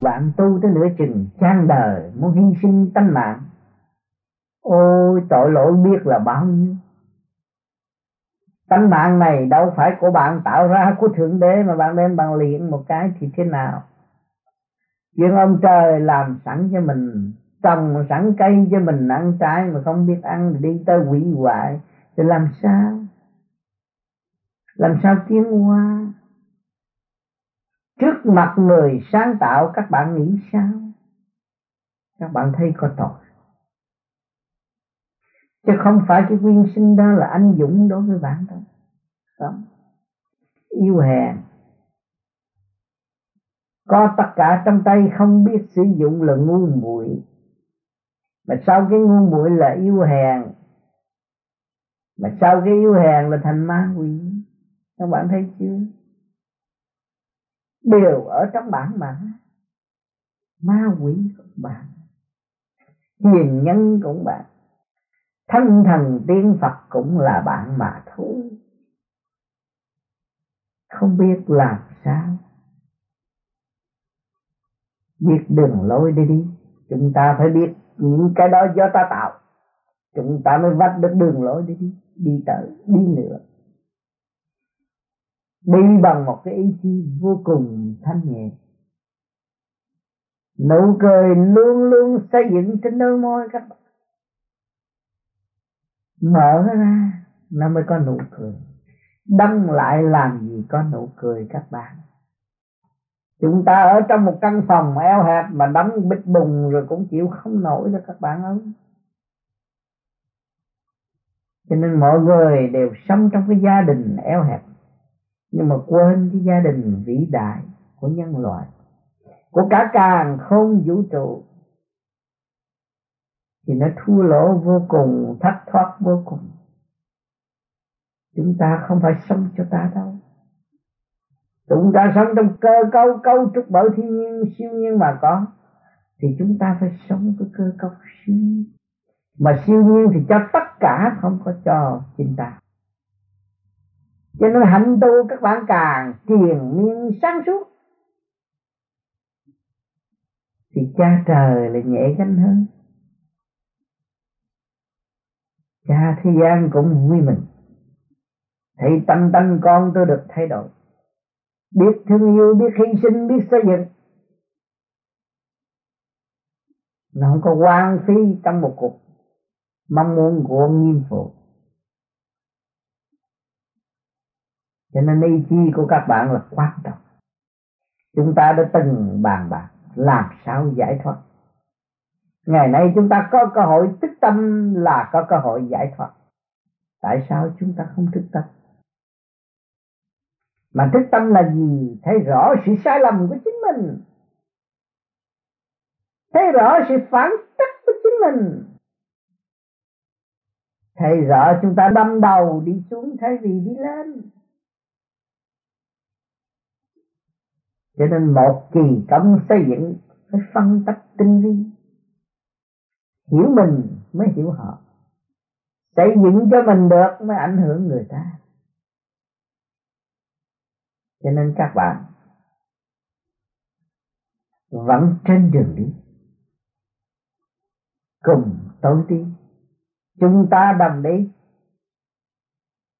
bạn tu tới nửa chừng chan đời, muốn hy sinh tánh mạng. Ôi, tội lỗi biết là bao nhiêu. Tánh mạng này đâu phải của bạn tạo ra của thượng đế mà bạn đem bằng luyện một cái thì thế nào? Chuyện ông trời làm sẵn cho mình, trồng sẵn cây cho mình, ăn trái mà không biết ăn thì đi tới quỷ hoại, thì làm sao? Làm sao tiến hóa? Trước mặt người sáng tạo, các bạn nghĩ sao? Các bạn thấy có tội. Chứ không phải cái quyên sinh đó là anh dũng đối với bạn đâu. Không. Yêu hèn có tất cả trong tay không biết sử dụng là ngu muội. Mà sau cái ngu muội là yêu hèn mà sau cái yêu hèn là thành ma quỷ. Các bạn thấy chưa? Đều ở trong bản mã ma quỷ cũng bạn hiền nhân cũng bạn thân thần tiên phật cũng là bạn mà thôi không biết làm sao. Biết đường lối đi đi, chúng ta phải biết những cái đó do ta tạo. Chúng ta mới vạch được đường lối đi đi đi tới, đi nữa đi bằng một cái ý chí vô cùng thanh nhẹ. Nụ cười luôn luôn xây dựng trên đôi môi các bạn. Mở ra, nó mới có nụ cười. Đăng lại làm gì có nụ cười các bạn. Chúng ta ở trong một căn phòng eo hẹp mà đóng bít bùng rồi cũng chịu không nổi đâu các bạn ơi. Cho nên mọi người đều sống trong cái gia đình eo hẹp nhưng mà quên cái gia đình vĩ đại của nhân loại, của cả càng không vũ trụ, thì nó thua lỗ vô cùng, thất thoát vô cùng. Chúng ta không phải sống cho ta đâu. Chúng ta sống trong cơ cấu cấu trúc bởi thiên nhiên, siêu nhiên mà có, thì chúng ta phải sống với cơ cấu siêu nhiên. Mà siêu nhiên thì cho tất cả không có cho chính ta cho nên hạnh tu các bạn càng triền miên sáng suốt. Thì cha trời là nhẹ gánh hơn. Cha thế gian cũng vui mình. Thấy tâm tâm con tôi được thay đổi. Biết thương yêu, biết hy sinh, biết xây dựng. Nó không có quan phí trong một cuộc. Mong muốn của nghiêm phụ. Cho nên ý chí của các bạn là quan trọng. Chúng ta đã từng bàn bạc làm sao giải thoát. Ngày nay chúng ta có cơ hội thức tâm là có cơ hội giải thoát. Tại sao chúng ta không thức tâm? Mà thức tâm là gì? Thấy rõ sự sai lầm của chính mình. Thấy rõ sự phản trắc của chính mình. Thấy rõ chúng ta đâm đầu đi xuống thay vì đi lên. Cho nên một kỳ công xây dựng phải phân tích tinh vi. Hiểu mình mới hiểu họ. Xây dựng cho mình được mới ảnh hưởng người ta. Cho nên các bạn vẫn trên đường đi. Cùng tôi đi chúng ta đồng đi.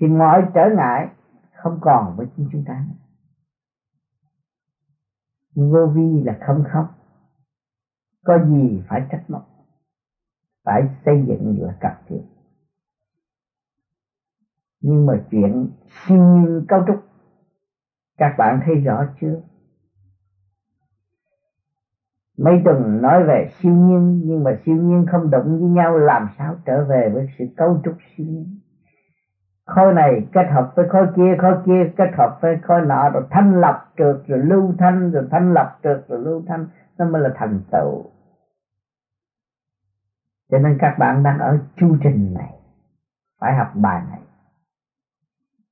Thì mọi trở ngại không còn với chúng ta nữa vô vi là không khóc. Có gì phải trách móc? Phải xây dựng là cần thiết nhưng mà chuyện siêu nhiên cấu trúc, các bạn thấy rõ chưa? Mấy tuần nói về siêu nhiên, nhưng mà siêu nhiên không động với nhau, làm sao trở về với sự cấu trúc siêu nhiên? Khối này kết hợp với khối kia khối kia kết hợp với khối nọ, rồi thanh lập trượt, rồi lưu thanh, rồi thanh lập trượt, rồi lưu thanh. Nó mới là thành tựu. Cho nên các bạn đang ở chu trình này, phải học bài này.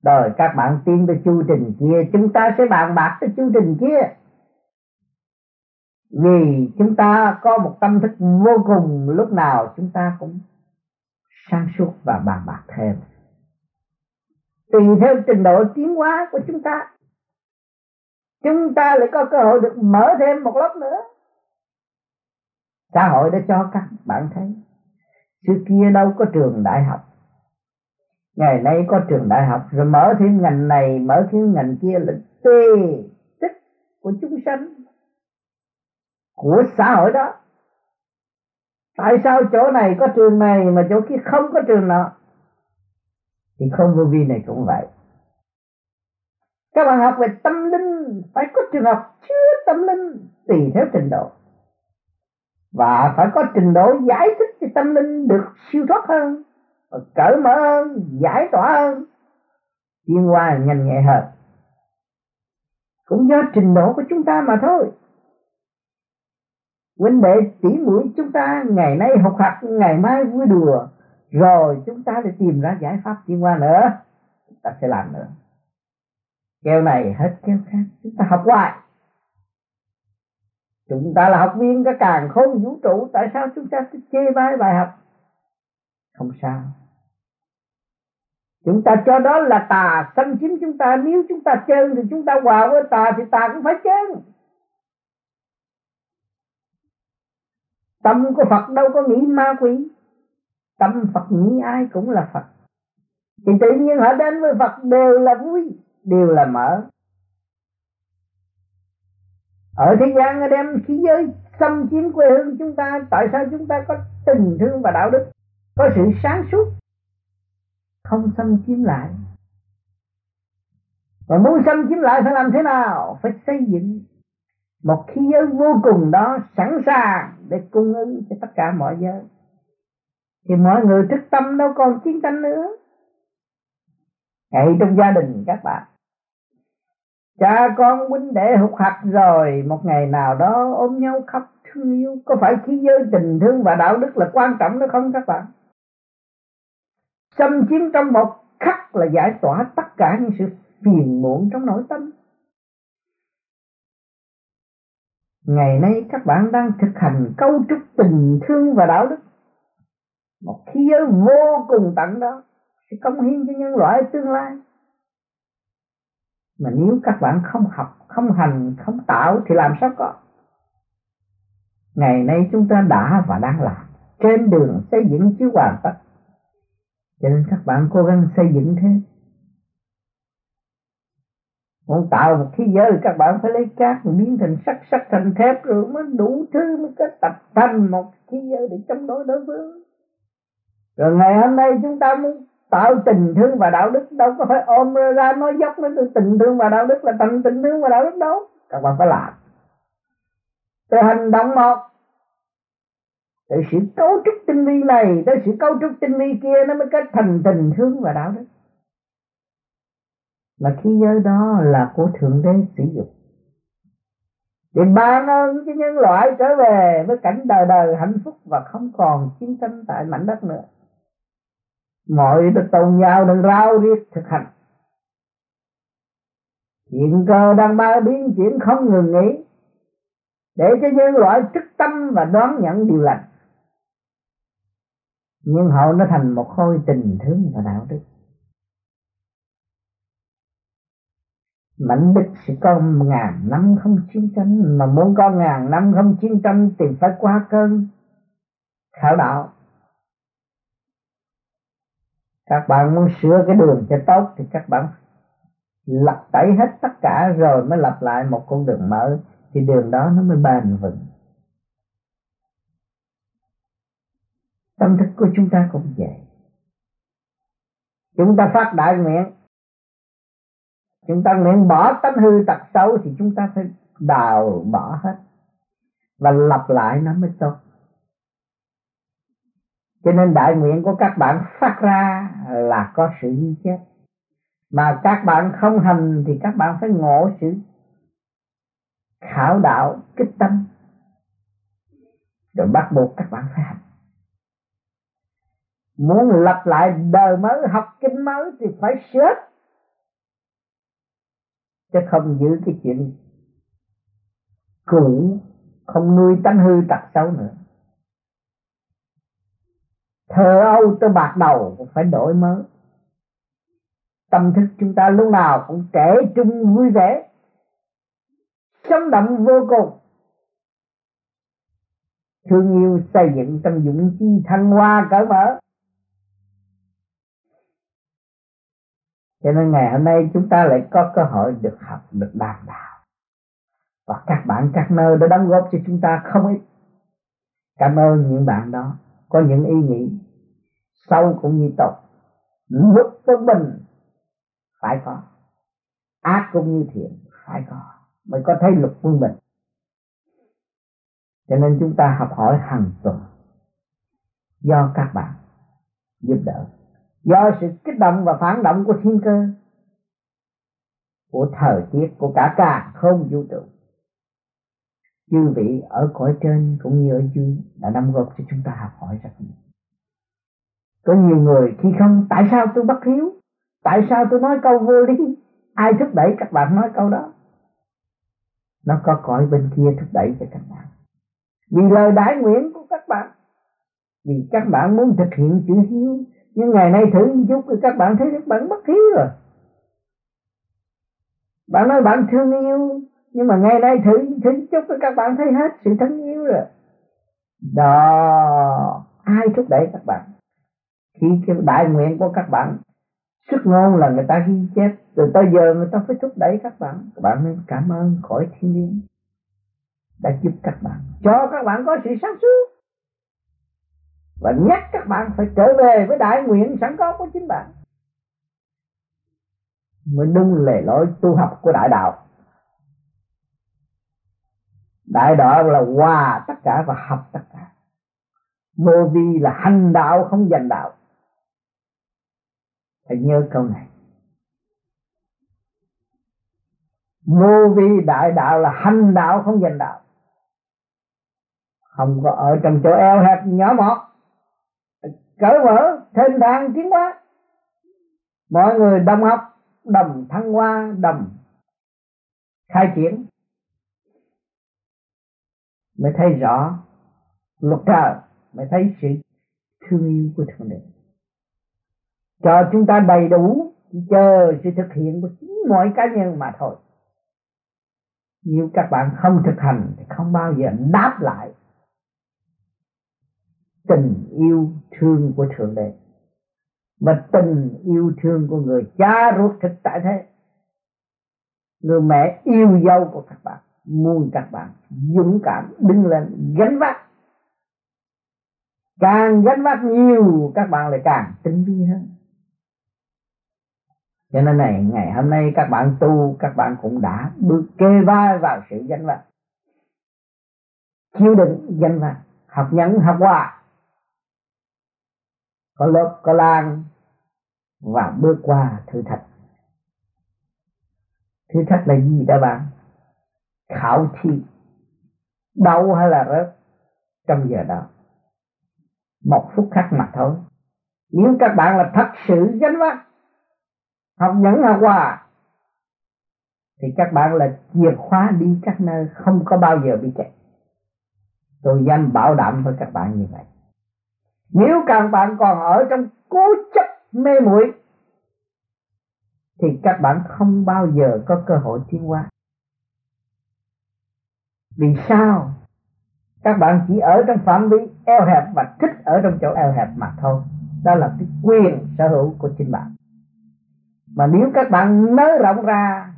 Rồi các bạn tiến tới chu trình kia, chúng ta sẽ bàn bạc tới chu trình kia. Vì chúng ta có một tâm thức vô cùng, lúc nào chúng ta cũng sáng suốt và bàn bạc thêm tùy theo trình độ tiến hóa của chúng ta. Chúng ta lại có cơ hội được mở thêm một lớp nữa. Xã hội đã cho các bạn thấy, xưa kia đâu có trường đại học. Ngày nay có trường đại học, rồi mở thêm ngành này, mở thêm ngành kia là tê tích của chúng sanh, của xã hội đó. Tại sao chỗ này có trường này mà chỗ kia không có trường nào thì không, vô vi này cũng vậy. Các bạn học về tâm linh, phải có trường học chứa tâm linh tùy theo trình độ. Và phải có trình độ giải thích cho tâm linh được siêu thoát hơn, và cởi mở hơn, giải tỏa hơn, chuyên qua nhanh nhẹ hơn cũng do trình độ của chúng ta mà thôi. Huynh đệ tỉ mũi chúng ta ngày nay học học, ngày mai vui đùa rồi chúng ta sẽ tìm ra giải pháp tiến qua nữa. Chúng ta sẽ làm nữa. Keo này hết keo khác. Chúng ta học hoài. Chúng ta là học viên cái càng khôn vũ trụ. Tại sao chúng ta cứ chê bai bài học? Không sao. Chúng ta cho đó là tà xâm chiếm chúng ta. Nếu chúng ta chân thì chúng ta hòa với tà thì tà cũng phải chân tâm của phật đâu có nghĩ ma quỷ tâm phật nghĩ ai cũng là phật. Thì tự nhiên họ đến với phật đều là vui đều là mở. Ở thế gian đem khí giới, xâm chiếm quê hương chúng ta, tại sao chúng ta có tình thương và đạo đức, có sự sáng suốt? Không xâm chiếm lại. Và muốn xâm chiếm lại phải làm thế nào? Phải xây dựng một khí giới vô cùng đó sẵn sàng để cung ứng cho tất cả mọi giới thì mọi người thức tâm đâu còn chiến tranh nữa. Ngay trong gia đình các bạn. Cha con huynh đệ hụt hạt rồi, một ngày nào đó ôm nhau khóc thương yêu. Có phải khí giới tình thương và đạo đức là quan trọng đó không các bạn? Xâm chiếm trong một khắc là giải tỏa tất cả những sự phiền muộn trong nội tâm. Ngày nay các bạn đang thực hành cấu trúc tình thương và đạo đức một khí giới vô cùng tận đó sẽ công hiến cho nhân loại tương lai. Mà nếu các bạn không học, không hành, không tạo thì làm sao có? Ngày nay chúng ta đã và đang làm. Trên đường xây dựng chứ hoàn tất cho nên các bạn cố gắng xây dựng thêm. Muốn tạo một thế giới, các bạn phải lấy cát biến thành sắt sắt thành thép rồi mới đủ thứ mới kết tập thành một thế giới để chống đối đối phương rồi ngày hôm nay chúng ta muốn tạo tình thương và đạo đức, đâu có phải ôm ra nói dốc nói tình thương và đạo đức là thành tình thương và đạo đức đâu. Các bạn phải làm. Từ hành động một. Từ sự cấu trúc tinh vi này tới sự cấu trúc tinh vi kia, nó mới kết thành tình thương và đạo đức. Mà khí giới đó là của thượng đế sử dụng. Để ban ơn cho nhân loại trở về với cảnh đời đời hạnh phúc và không còn chiến tranh tại mảnh đất nữa mọi được tôn giáo đang rao riết thực hành. Hiện cơ đang ba biến chuyển không ngừng nghỉ. Để cho nhân loại thức tâm và đoán nhận điều lành. Nhưng hậu nó thành một khối tình thương và đạo đức. Mảnh đức sẽ có ngàn năm không chiến tranh, mà muốn có ngàn năm không chiến tranh thì phải qua cơn khảo đạo các bạn muốn sửa cái đường cho tốt thì các bạn lật tẩy hết tất cả rồi mới lập lại một con đường mới thì đường đó nó mới bền vững. Tâm thức của chúng ta cũng vậy. Chúng ta phát đại nguyện. Chúng ta nguyện bỏ tánh hư tật xấu thì chúng ta phải đào bỏ hết và lập lại nó mới tốt cho nên đại nguyện của các bạn phát ra là có sự như chết mà các bạn không hành thì các bạn phải ngộ sự khảo đạo, kích tâm. Rồi bắt buộc các bạn phải hành. Muốn lập lại đời mới, học kinh mới thì phải sửa chứ không giữ cái chuyện cũ, không nuôi tánh hư tật xấu nữa thờ âu tới bạc đầu cũng phải đổi mới. Tâm thức chúng ta lúc nào cũng trẻ trung vui vẻ, sống động vô cùng. Thương yêu xây dựng trong dũng chi thăng hoa cởi mở. Cho nên ngày hôm nay chúng ta lại có cơ hội được học, được đàm đạo. Và các bạn, các nơi đã đóng góp cho chúng ta không ít. Cảm ơn những bạn đó có những ý nghĩ sâu cũng như tốt lúc với bình, phải có. Ác cũng như thiện, phải có. Mới có thấy luật quân bình. Cho nên chúng ta học hỏi hàng tuần do các bạn giúp đỡ. Do sự kích động và phản động của thiên cơ, của thời tiết, của cả càng không vũ trụ chư vị ở cõi trên cũng như ở dưới đã đóng góp cho chúng ta học hỏi rất nhiều có nhiều người khi không, tại sao tôi bất hiếu? Tại sao tôi nói câu vô lý? Ai thúc đẩy các bạn nói câu đó? Nó có cõi bên kia thúc đẩy cho các bạn. Vì lời đại nguyện của các bạn. Vì các bạn muốn thực hiện chữ hiếu. Nhưng ngày nay thử một chút thì các bạn thấy các bạn bất hiếu rồi. Bạn nói bạn thương yêu nhưng mà ngay đây thử thử chút các bạn thấy hết, sự thân yêu rồi. Đó, ai thúc đẩy các bạn? Khi cái đại nguyện của các bạn, sức ngôn là người ta ghi chép, từ tới giờ người ta phải thúc đẩy các bạn. Các bạn nên cảm ơn khỏi thiên nhiên đã giúp các bạn, cho các bạn có sự sáng suốt. Và nhắc các bạn phải trở về với đại nguyện sẵn có của chính bạn. Mới đúng lề lối tu học của đại đạo đại đạo là hòa tất cả và học tất cả. Vô vi là hành đạo, không giành đạo. Phải nhớ câu này. Vô vi đại đạo là hành đạo, không giành đạo. Không có ở trong chỗ eo hẹp, nhỏ mọt. Cởi mở, thênh thang tiến hóa. Mọi người đồng học, đồng thăng hoa, đồng khai triển mới thấy rõ luật trời mới thấy sự thương yêu của thượng đế. Cho chúng ta đầy đủ chờ sự thực hiện của chính mỗi cá nhân mà thôi. Nếu các bạn không thực hành thì không bao giờ đáp lại tình yêu thương của thượng đế. Mà tình yêu thương của người cha ruột thực tại thế. Người mẹ yêu dấu của các bạn muốn các bạn dũng cảm đứng lên gánh vác. Càng gánh vác nhiều, các bạn lại càng tinh vi hơn. Cho nên này, ngày hôm nay các bạn tu, các bạn cũng đã bước kê vai vào sự gánh vác. Chịu đựng gánh vác, học nhẫn, học hòa có lớp, có lan và bước qua thử thách. Thử thách là gì đó bạn? Khảo thi. Đau hay là rớt trong giờ đó. Một phút khắc mặt thôi. Nếu các bạn là thật sự gánh vác, học nhẫn học hòa, thì các bạn là chìa khóa đi các nơi không có bao giờ bị kẹt. Tôi dám bảo đảm với các bạn như vậy. Nếu các bạn còn ở trong cố chấp mê muội, thì các bạn không bao giờ có cơ hội tiến hóa vì sao? Các bạn chỉ ở trong phạm vi eo hẹp và thích ở trong chỗ eo hẹp mà thôi. Đó là cái quyền sở hữu của chính bạn. Mà nếu các bạn nới rộng ra,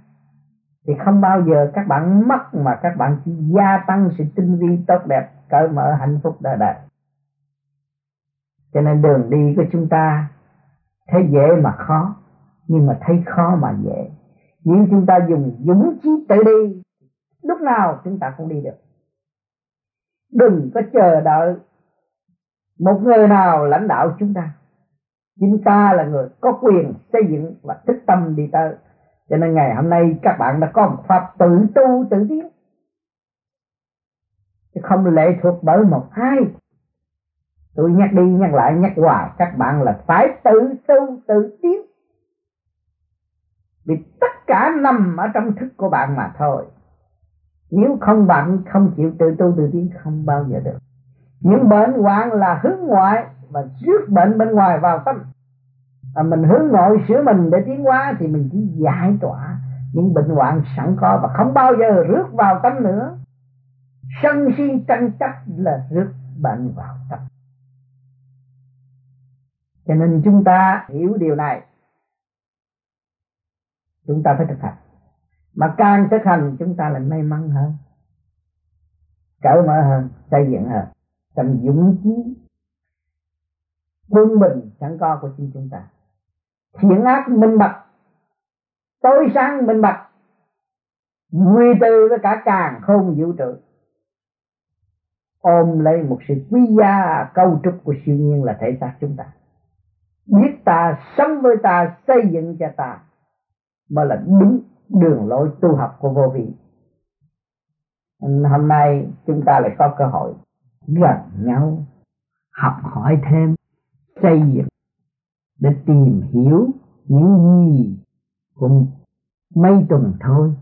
thì không bao giờ các bạn mất mà các bạn chỉ gia tăng sự tinh vi tốt đẹp, cởi mở, hạnh phúc đời đời cho nên đường đi của chúng ta, thấy dễ mà khó, nhưng mà thấy khó mà dễ. Nếu chúng ta dùng dũng chí tự đi lúc nào chúng ta cũng đi được. Đừng có chờ đợi một người nào lãnh đạo chúng ta. Chính ta là người có quyền xây dựng và thức tâm đi tới. Cho nên ngày hôm nay các bạn đã có một pháp tự tu tự tiến. Chứ không lệ thuộc bởi một ai. Tôi nhắc đi nhắc lại nhắc hoài các bạn là phải tự tu tự tiến. Vì tất cả nằm ở trong thức của bạn mà thôi nếu không bận không chịu tự tu tự tiến không bao giờ được. Những bệnh hoạn là hướng ngoại và rước bệnh bên ngoài vào tâm. À, mình hướng nội sửa mình để tiến hóa thì mình chỉ giải tỏa những bệnh hoạn sẵn có và không bao giờ rước vào tâm nữa. Sân si tranh chấp là rước bệnh vào tâm. Cho nên chúng ta hiểu điều này. Chúng ta phải thực hành mà càng thực hành, chúng ta lại may mắn hơn. Cởi mở hơn, xây dựng hơn. Trong dũng chí, quân bình sẵn có của chính chúng ta. Thiện ác minh bạch, tối sáng minh bạch nguy tư với cả càng không vũ trụ. Ôm lấy một sự quý giá câu trúc của siêu nhiên là thể xác chúng ta. Biết ta, sống với ta, xây dựng cho ta. Mới là đúng đường lối tu học của vô vi. Hôm nay chúng ta lại có cơ hội gần nhau, học hỏi thêm, xây dựng để tìm hiểu những gì cũng mấy tuần thôi.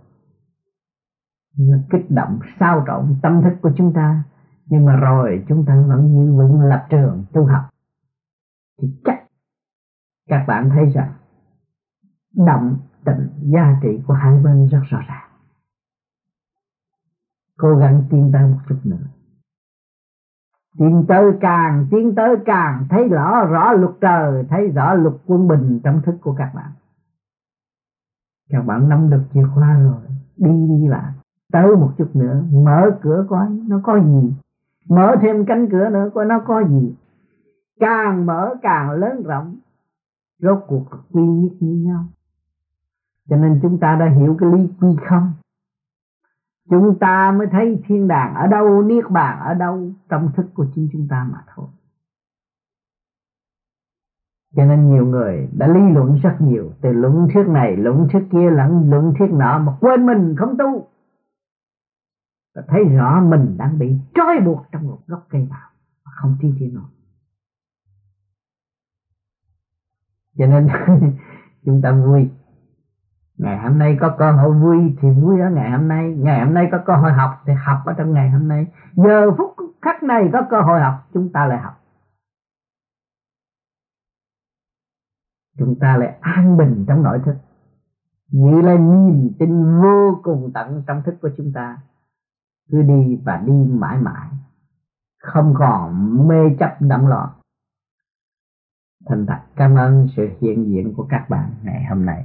Nó kích động, sao động tâm thức của chúng ta, nhưng mà rồi chúng ta vẫn như vững lập trường tu học. Thì chắc các bạn thấy rằng, động tận giá trị của hai bên rất rõ ràng. Cố gắng tiến tới một chút nữa. Tiến tới càng, tiến tới càng, thấy rõ rõ luật trời, thấy rõ luật quân bình trong thức của các bạn. Các bạn nắm được chìa khóa rồi, đi đi lại tới một chút nữa, mở cửa coi, nó có gì? Mở thêm cánh cửa nữa coi, nó có gì? Càng mở càng lớn rộng, rốt cuộc quy nhất như nhau cho nên chúng ta đã hiểu cái lý quy không? Chúng ta mới thấy thiên đàng ở đâu, niết bàn ở đâu trong thức của chính chúng ta mà thôi. Cho nên nhiều người đã lý luận rất nhiều, từ luận thuyết này, luận thuyết kia lẫn luận thuyết nọ, mà quên mình không tu. Và thấy rõ mình đang bị trói buộc trong một gốc cây bào, mà không tiến triển nổi. Cho nên chúng ta vui ngày hôm nay có cơ hội vui thì vui ở ngày hôm nay. Ngày hôm nay có cơ hội học thì học ở trong ngày hôm nay. Giờ phút khắc này có cơ hội học, chúng ta lại học. Chúng ta lại an bình trong nội thức. Như là niềm tin vô cùng tận trong thức của chúng ta. Cứ đi và đi mãi mãi. Không còn mê chấp đắm loạn thành thật, cảm ơn sự hiện diện của các bạn ngày hôm nay.